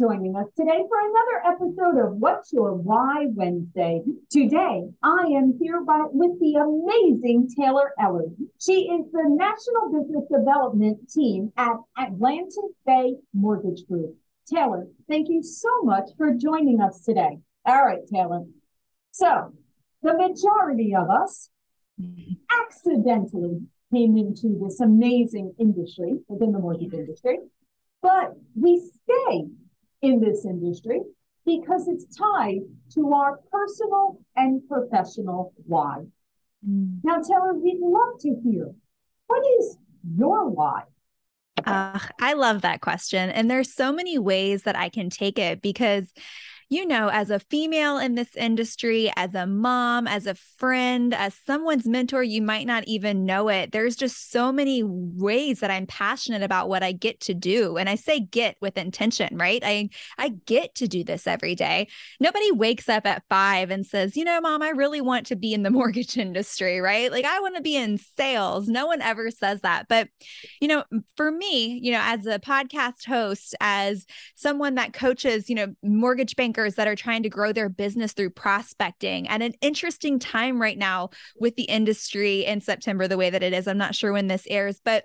joining us today for another episode of What's Your Why Wednesday. Today, I am here by, with the amazing Taylor Ellard. She is the National Business Development Team at Atlantic Bay Mortgage Group. Taylor, thank you so much for joining us today. All right, Taylor. So, the majority of us accidentally came into this amazing industry within the mortgage industry, but we in this industry because it's tied to our personal and professional why. Mm. Now, Taylor, we'd love to hear what is your why? Uh, I love that question. And there's so many ways that I can take it because you know, as a female in this industry, as a mom, as a friend, as someone's mentor, you might not even know it. There's just so many ways that I'm passionate about what I get to do. And I say get with intention, right? I I get to do this every day. Nobody wakes up at 5 and says, "You know, mom, I really want to be in the mortgage industry," right? Like I want to be in sales. No one ever says that. But, you know, for me, you know, as a podcast host, as someone that coaches, you know, mortgage that are trying to grow their business through prospecting and an interesting time right now with the industry in September, the way that it is. I'm not sure when this airs, but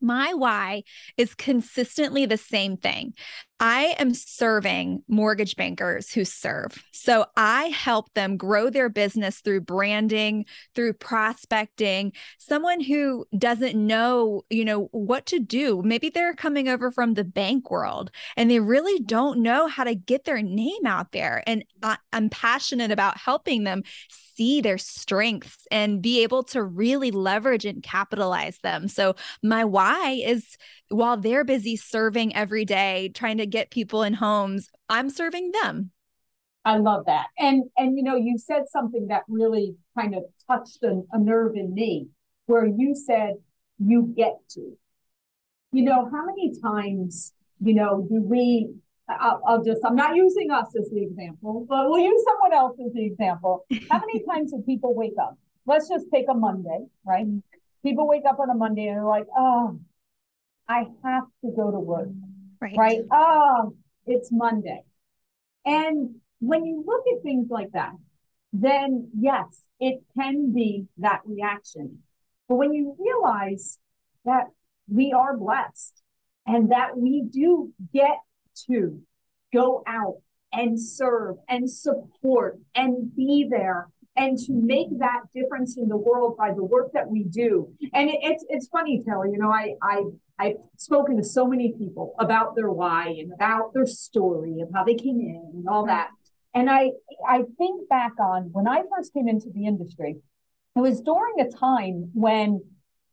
my why is consistently the same thing. I am serving mortgage bankers who serve. So I help them grow their business through branding, through prospecting. Someone who doesn't know, you know, what to do. Maybe they're coming over from the bank world and they really don't know how to get their name out there. And I, am passionate about helping them see their strengths and be able to really leverage and capitalize them. So my why is while they're busy serving every day, trying to get people in homes, I'm serving them. I love that. And and you know, you said something that really kind of touched a, a nerve in me where you said you get to. You know, how many times, you know, do we I'll, I'll, just, I'm not using us as the example, but we'll use someone else as the example. How many times do people wake up? Let's just take a Monday, right? Mm-hmm. People wake up on a Monday and they're like, oh, I have to go to work. Right. Right. Oh, it's Monday. And when you look at things like that, then yes, it can be that reaction. But when you realize that we are blessed and that we do get to go out and serve and support and be there and to make that difference in the world by the work that we do. And it, it's it's funny, Taylor. You know, I I I've spoken to so many people about their why and about their story of how they came in and all that. And I I think back on when I first came into the industry, it was during a time when,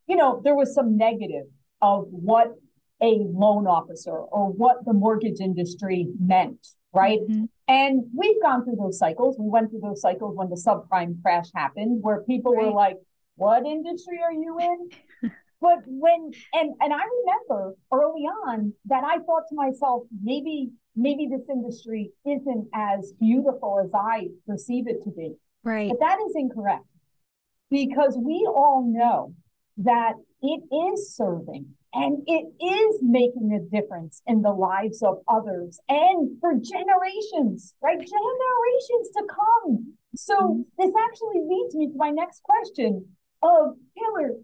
you know, there was some negative of what a loan officer or what the mortgage industry meant, right? Mm-hmm. And we've gone through those cycles. We went through those cycles when the subprime crash happened, where people right. were like, "What industry are you in?" But when and and I remember early on that I thought to myself, maybe maybe this industry isn't as beautiful as I perceive it to be. Right. But that is incorrect because we all know that it is serving and it is making a difference in the lives of others and for generations, right? Generations to come. So mm-hmm. this actually leads me to my next question of Taylor.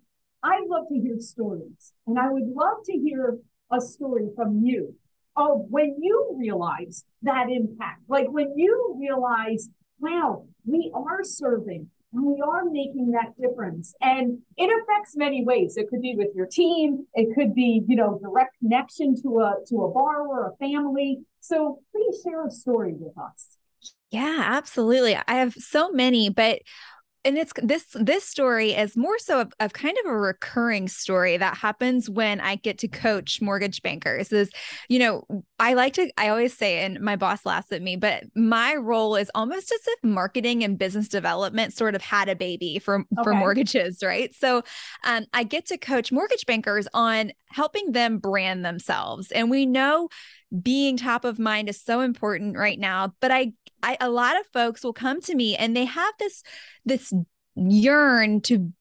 I'd love to hear stories, and I would love to hear a story from you of when you realize that impact, like when you realize, wow, we are serving and we are making that difference. And it affects many ways. It could be with your team, it could be, you know, direct connection to a to a borrower, a family. So please share a story with us. Yeah, absolutely. I have so many, but and it's this this story is more so of, of, kind of a recurring story that happens when i get to coach mortgage bankers is you know i like to i always say and my boss laughs at me but my role is almost as if marketing and business development sort of had a baby for okay. for mortgages right so um, i get to coach mortgage bankers on helping them brand themselves and we know being top of mind is so important right now but i I, a lot of folks will come to me and they have this this yearn to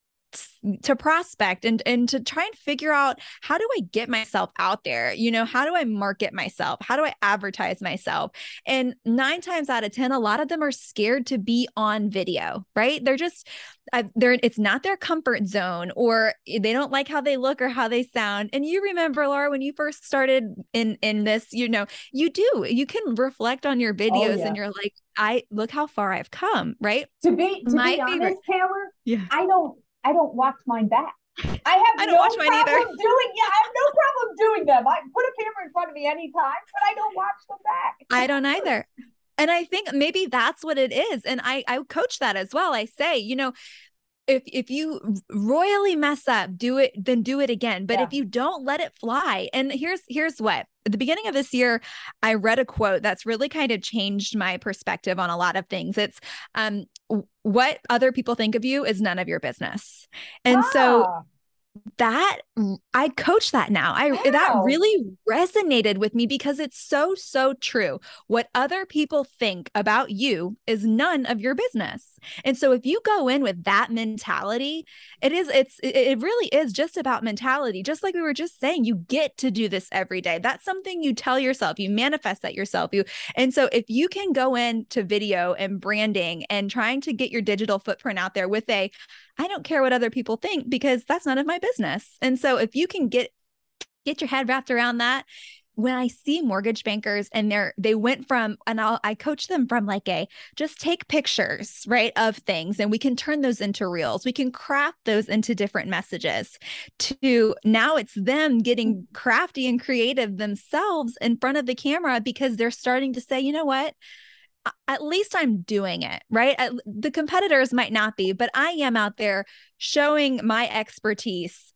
to prospect and and to try and figure out how do I get myself out there? You know, how do I market myself? How do I advertise myself? And 9 times out of 10 a lot of them are scared to be on video, right? They're just uh, they're it's not their comfort zone or they don't like how they look or how they sound. And you remember Laura when you first started in in this, you know, you do. You can reflect on your oh, videos oh, yeah. and you're like, I look how far I've come, right? To be to My be favorite, honest, Taylor, yeah. I don't I don't watch mine back. I have I don't no watch mine either. doing yeah, I have no problem doing them. I put a camera in front of me anytime, but I don't watch them back. I don't either. And I think maybe that's what it is. And I I coach that as well. I say, you know, if if you royally mess up do it then do it again but yeah. if you don't let it fly and here's here's what at the beginning of this year i read a quote that's really kind of changed my perspective on a lot of things it's um what other people think of you is none of your business and ah. so that mm, I coach that now. I wow. that really resonated with me because it's so so true. What other people think about you is none of your business. And so if you go in with that mentality, it is it's it really is just about mentality. Just like we were just saying, you get to do this every day. That's something you tell yourself, you manifest that yourself. You and so if you can go into video and branding and trying to get your digital footprint out there with a I don't care what other people think because that's none of my business. And so if you can get get your head wrapped around that, when I see mortgage bankers and they're they went from and I'll I coach them from like a just take pictures, right, of things and we can turn those into reels. We can craft those into different messages to now it's them getting crafty and creative themselves in front of the camera because they're starting to say, you know what? At least I'm doing it, right? The competitors might not be, but I am out there showing my expertise,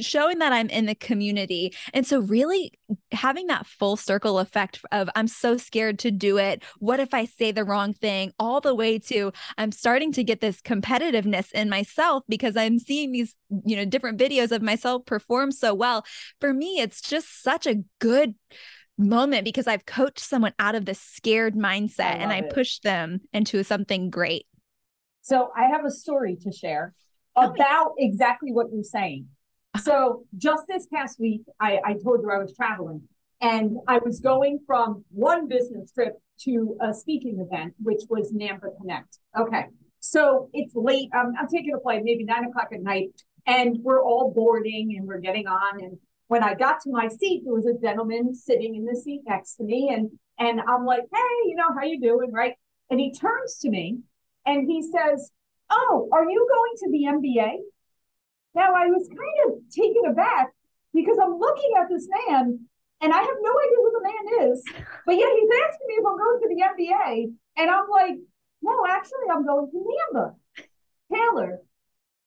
showing that I'm in the community. And so, really having that full circle effect of I'm so scared to do it. What if I say the wrong thing? All the way to I'm starting to get this competitiveness in myself because I'm seeing these, you know, different videos of myself perform so well. For me, it's just such a good moment because I've coached someone out of this scared mindset I and I it. pushed them into something great. So I have a story to share Tell about me. exactly what you're saying. Uh-huh. So just this past week, I, I told you I was traveling and I was going from one business trip to a speaking event, which was NAMBA Connect. Okay. So it's late. I'm taking a flight, maybe nine o'clock at night, and we're all boarding and we're getting on. And when I got to my seat, there was a gentleman sitting in the seat next to me, and and I'm like, hey, you know, how you doing, right? And he turns to me and he says, "Oh, are you going to the MBA?" Now I was kind of taken aback because I'm looking at this man and I have no idea who the man is, but yeah, he's asking me if I'm going to the MBA, and I'm like, no, actually, I'm going to NAMBA. Taylor,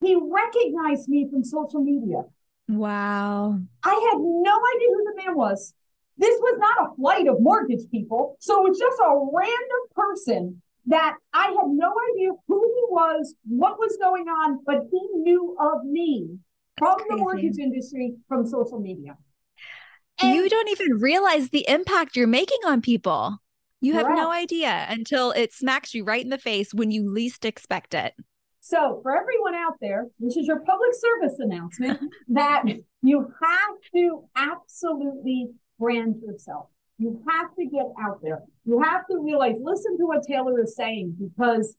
he recognized me from social media. Wow. I had no idea who the man was. This was not a flight of mortgage people. So it was just a random person that I had no idea who he was, what was going on, but he knew of me from the mortgage industry, from social media. And you don't even realize the impact you're making on people. You have no idea until it smacks you right in the face when you least expect it. So, for everyone out there, this is your public service announcement that you have to absolutely brand yourself. You have to get out there. You have to realize, listen to what Taylor is saying, because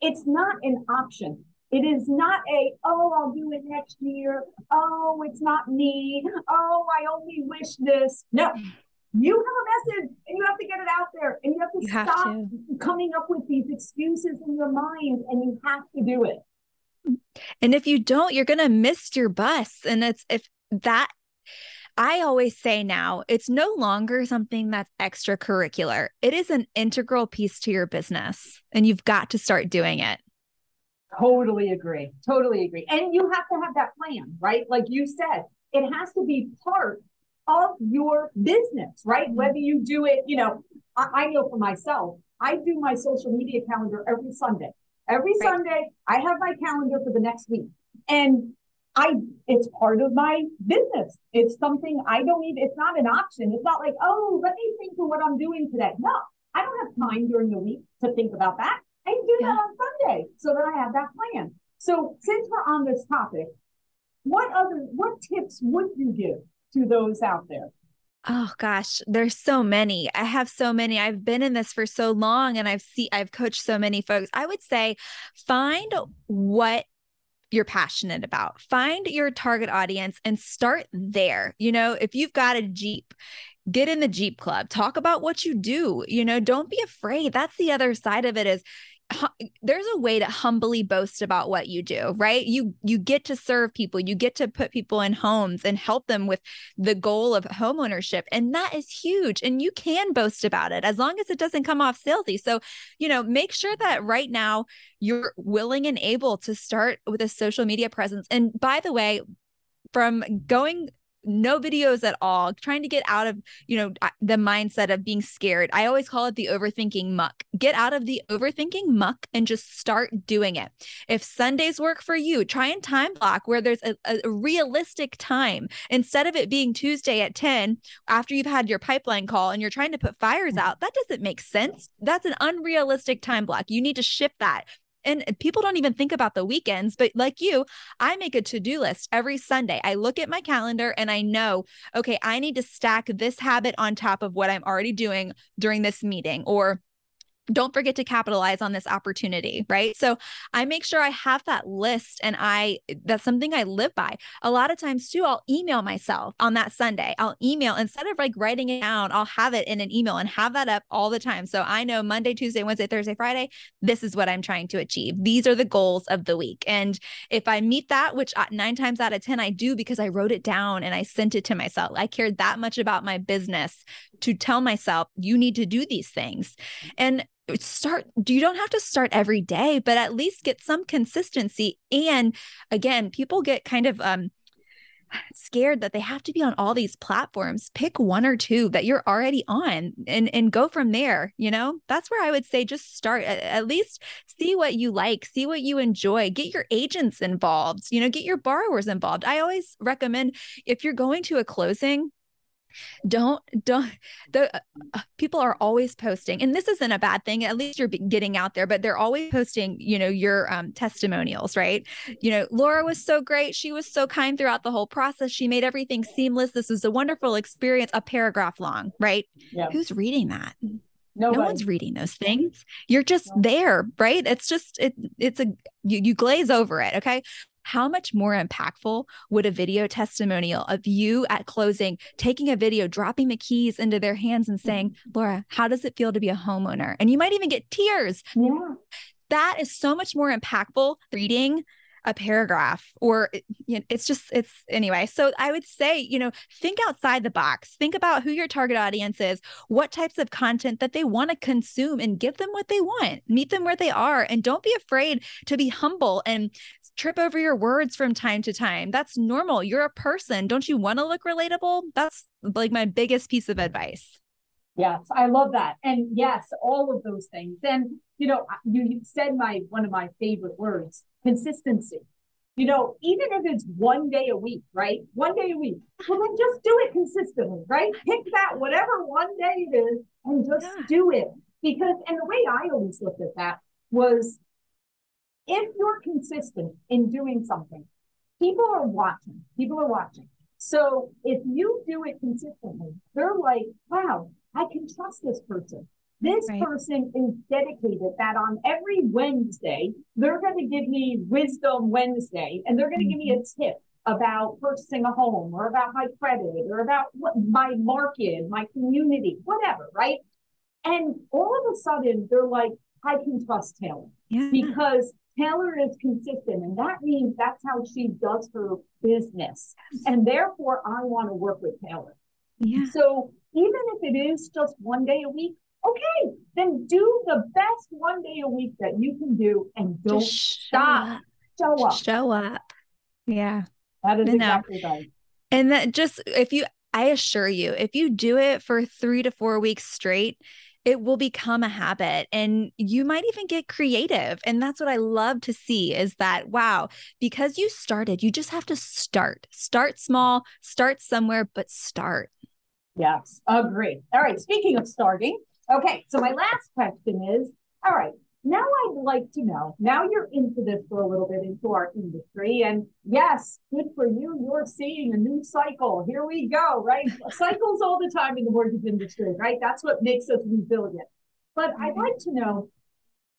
it's not an option. It is not a, oh, I'll do it next year. Oh, it's not me. Oh, I only wish this. No, you have a message and you have to get it out there and you have to you stop have to. coming up with these excuses in your mind and you have to do it. And if you don't, you're going to miss your bus. And it's if that, I always say now, it's no longer something that's extracurricular. It is an integral piece to your business and you've got to start doing it. Totally agree. Totally agree. And you have to have that plan, right? Like you said, it has to be part of your business, right? Mm-hmm. Whether you do it, you know, I, I, know for myself, I do my social media calendar every Sunday. Every right. Sunday, I have my calendar for the next week. And I it's part of my business. It's something I don't even it's not an option. It's not like, oh, let me think of what I'm doing today. No, I don't have time during the week to think about that. I do yeah. that on Sunday so that I have that plan. So since we're on this topic, what other what tips would you give to those out there? Oh gosh, there's so many. I have so many. I've been in this for so long and I've seen I've coached so many folks. I would say find what you're passionate about. Find your target audience and start there. You know, if you've got a Jeep, get in the Jeep club. Talk about what you do. You know, don't be afraid. That's the other side of it is there's a way to humbly boast about what you do right? You you get to serve people you get to put people in homes and help them with the goal of home ownership and that is huge and you can boast about it as long as it doesn't come off salesy so you know make sure that right now you're willing and able to start with a social media presence. And by the way from going no videos at all, trying to get out of, you know, the mindset of being scared. I always call it the overthinking muck. Get out of the overthinking muck and just start doing it. If Sundays work for you, try and time block where there's a, a realistic time instead of it being Tuesday at 10 after you've had your pipeline call and you're trying to put fires mm. out. That doesn't make sense. That's an unrealistic time block. You need to shift that and people don't even think about the weekends, but like you, I make a to do list every Sunday. I look at my calendar and I know, okay, I need to stack this habit on top of what I'm already doing during this meeting or don't forget to capitalize on this opportunity, right? So I make sure I have that list and I that's something I live by. A lot of times too, I'll email myself on that Sunday. I'll email instead of like writing it down, I'll have it in an email and have that up all the time. So I know Monday, Tuesday, Wednesday, Thursday, Friday, this is what I'm trying to achieve. These are the goals of the week. And if I meet that, which uh, nine times out of 10 I do because I wrote it down and I sent it to myself. I cared that much about my business to tell myself, you need to do these things. And start you don't have to start every day but at least get some consistency. And again people get kind of um scared that they have to be on all these platforms. Pick one or two that you're already on and and go from there you know? That's where i would say just start at, at least see what you like see what you enjoy get your agents involved you know get your borrowers involved. I always recommend if you're going to a closing don't don't the uh, people are always posting and this isn't a bad thing at least you're getting out there but they're always posting you know your um, testimonials right you know laura was so great she was so kind throughout the whole process she made everything seamless this was a wonderful experience a paragraph long right yeah. who's reading that Nobody. No one's reading those things. You're just there, right? It's just it it's a you, you glaze over it, okay? How much more impactful would a video testimonial of you at closing taking a video, dropping the keys into their hands and saying, mm-hmm. Laura, how does it feel to be a homeowner? And you might even get tears. Yeah. That is so much more impactful reading a paragraph or it's just it's anyway. So i would say you know think outside the box. Think about who your target audience is what types of content that they want to consume and give them what they want meet them where they are and don't be afraid to be humble and trip over your words from time to time. That's normal. You're a person. Don't you want to look relatable? That's like my biggest piece of advice. Yes, I love that. And yes, all of those things. And you know, you said my one of my favorite words, consistency. You know, even if it's one day a week, right? One day a week. Well, then just do it consistently, right? Pick that whatever one day it is and just yeah. do it. Because and the way I always looked at that was if you're consistent in doing something, people are watching. People are watching. So if you do it consistently, they're like, wow, I can trust this person. This right. person is dedicated that on every Wednesday, they're going to give me Wisdom Wednesday and they're going to mm-hmm. give me a mm-hmm. tip about purchasing a home or about my credit or about what, my market, my community, whatever, right? And all of a sudden, they're like, I can trust Taylor yeah. because Taylor is consistent. And that means that's how she does her business. And therefore, I want to work with Taylor. Yeah. So even if it is just one day a week, okay, then do the best one day a week that you can do and don't stop. Show up. Show up. Yeah. That is exactly right. And that just, if you, I assure you, if you do it for three to four weeks straight, it will become a habit and you might even get creative and that's what i love to see is that wow because you started you just have to start start small start somewhere but start yes agree all right speaking of starting okay so my last question is all right Now I'd like to know, now you're into this for a little bit into our industry. And yes, good for you. You're seeing a new cycle. Here we go, right? Cycles all the time in the mortgage industry, right? That's what makes us resilient. But I'd mm-hmm. like to know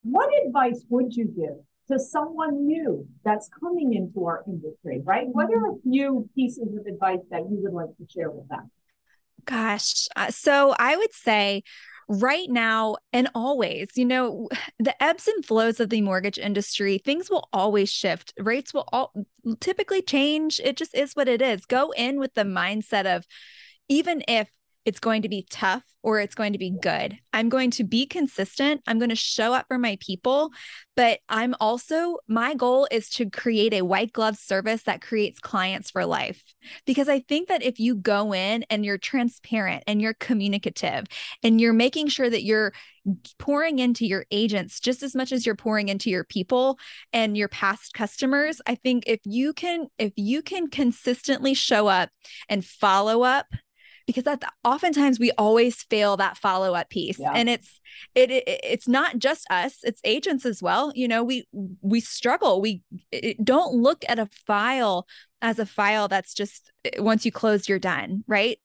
what advice would you give to someone new that's coming into our industry, right? What are a few pieces of advice that you would like to share with them? Gosh, uh, so I would say right now and always, you know, the ebbs and flows of the mortgage industry, things will always shift. Rates will all typically change. It just is what it is. Go in with the mindset of even if it's going to be tough or it's going to be good. I'm going to be consistent. I'm going to show up for my people. But I'm also, my goal is to create a white glove service that creates clients for life. Because I think that if you go in and you're transparent and you're communicative and you're making sure that you're pouring into your agents just as much as you're pouring into your people and your past customers, I think if you can, if you can consistently show up and follow up because that oftentimes we always fail that follow up piece. Yeah. and it's it, it, it's not just us it's agents as well. You know we we struggle. We it, don't look at a file as a file that's just eh, once you close you're done right?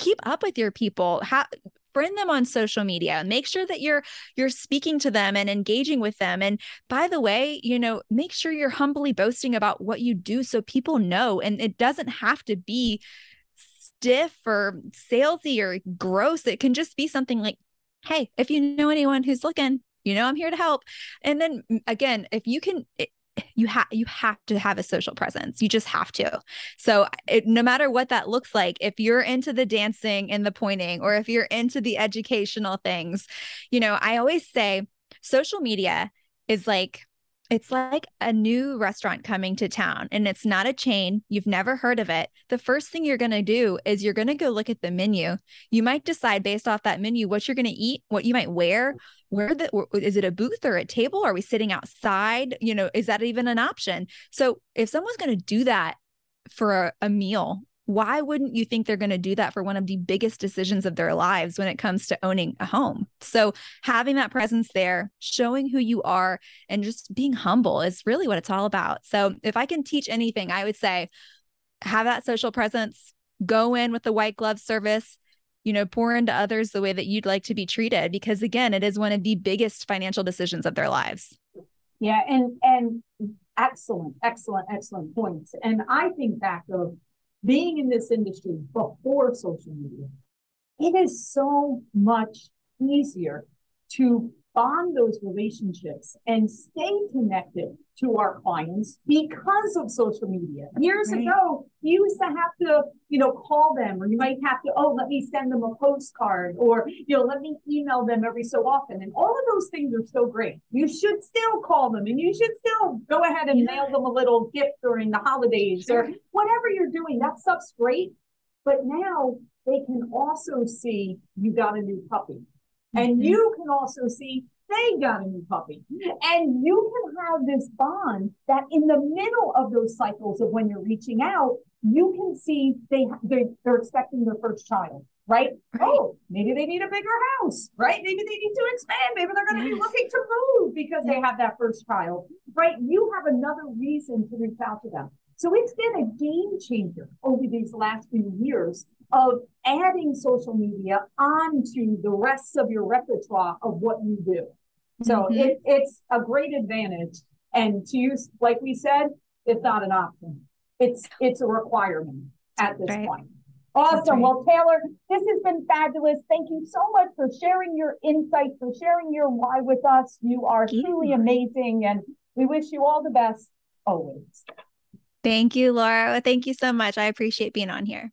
Keep up with your people. Have friend them on social media. Make sure that you're you're speaking to them and engaging with them. And by the way you know make sure you're humbly boasting about what you do so people know. And it doesn't have to be stiff or salesy or gross. It can just be something like, hey, if you know anyone who's looking, you know, I'm here to help. And then again, if you can, it, you have you have to have a social presence you just have to so eh, it, no matter what that looks like if you're into the dancing and the pointing or if you're into the educational things you know i always say social media is like it's like a new restaurant coming to town and it's not a chain. You've never heard of it. The first thing you're going to do is you're going to go look at the menu. You might decide based off that menu what you're going to eat, what you might wear, where the is it a booth or a table? Are we sitting outside? You know, is that even an option? So if someone's going to do that for a, a meal why wouldn't you think they're going to do that for one of the biggest decisions of their lives when it comes to owning a home? So, having that presence there, showing who you are, and just being humble is really what it's all about. So, if I can teach anything, I would say have that social presence, go in with the white glove service, you know, pour into others the way that you'd like to be treated, because again, it is one of the biggest financial decisions of their lives. Yeah. And, and, excellent, excellent, excellent points. And I think back of being in this industry before social media, it is so much easier to bond those relationships and stay connected to our clients because of social media. Years right. ago, you used to have to, you know, call them or you might have to, oh, let me send them a postcard or, you know, let me email them every so often. And all of those things are so great. You should still call them and you should still go ahead and yeah. mail them a little gift during the holidays sure. or whatever you're doing. That stuff's great. But now they can also see you got a new puppy. And mm-hmm. you can also see they got a new puppy. And you can have this bond that in the middle of those cycles of when you're reaching out, you can see they they're, they're expecting their first child, right? right? Oh, maybe they need a bigger house, right? Maybe they need to expand. Maybe they're going to yes. be looking to move because they have that first child, right? You have another reason to reach out to them. So it's been a game changer over these last few years of adding social media onto the rest of your repertoire of what you do. So mm-hmm. it, it's a great advantage. And to use, like we said, it's not an option. It's it's a requirement at this right. point. Awesome. Right. Well, Taylor, this has been fabulous. Thank you so much for sharing your insights, for sharing your why with us. You are Thank truly you. amazing, and we wish you all the best always. Thank you, Laura. Thank you so much. I appreciate being on here.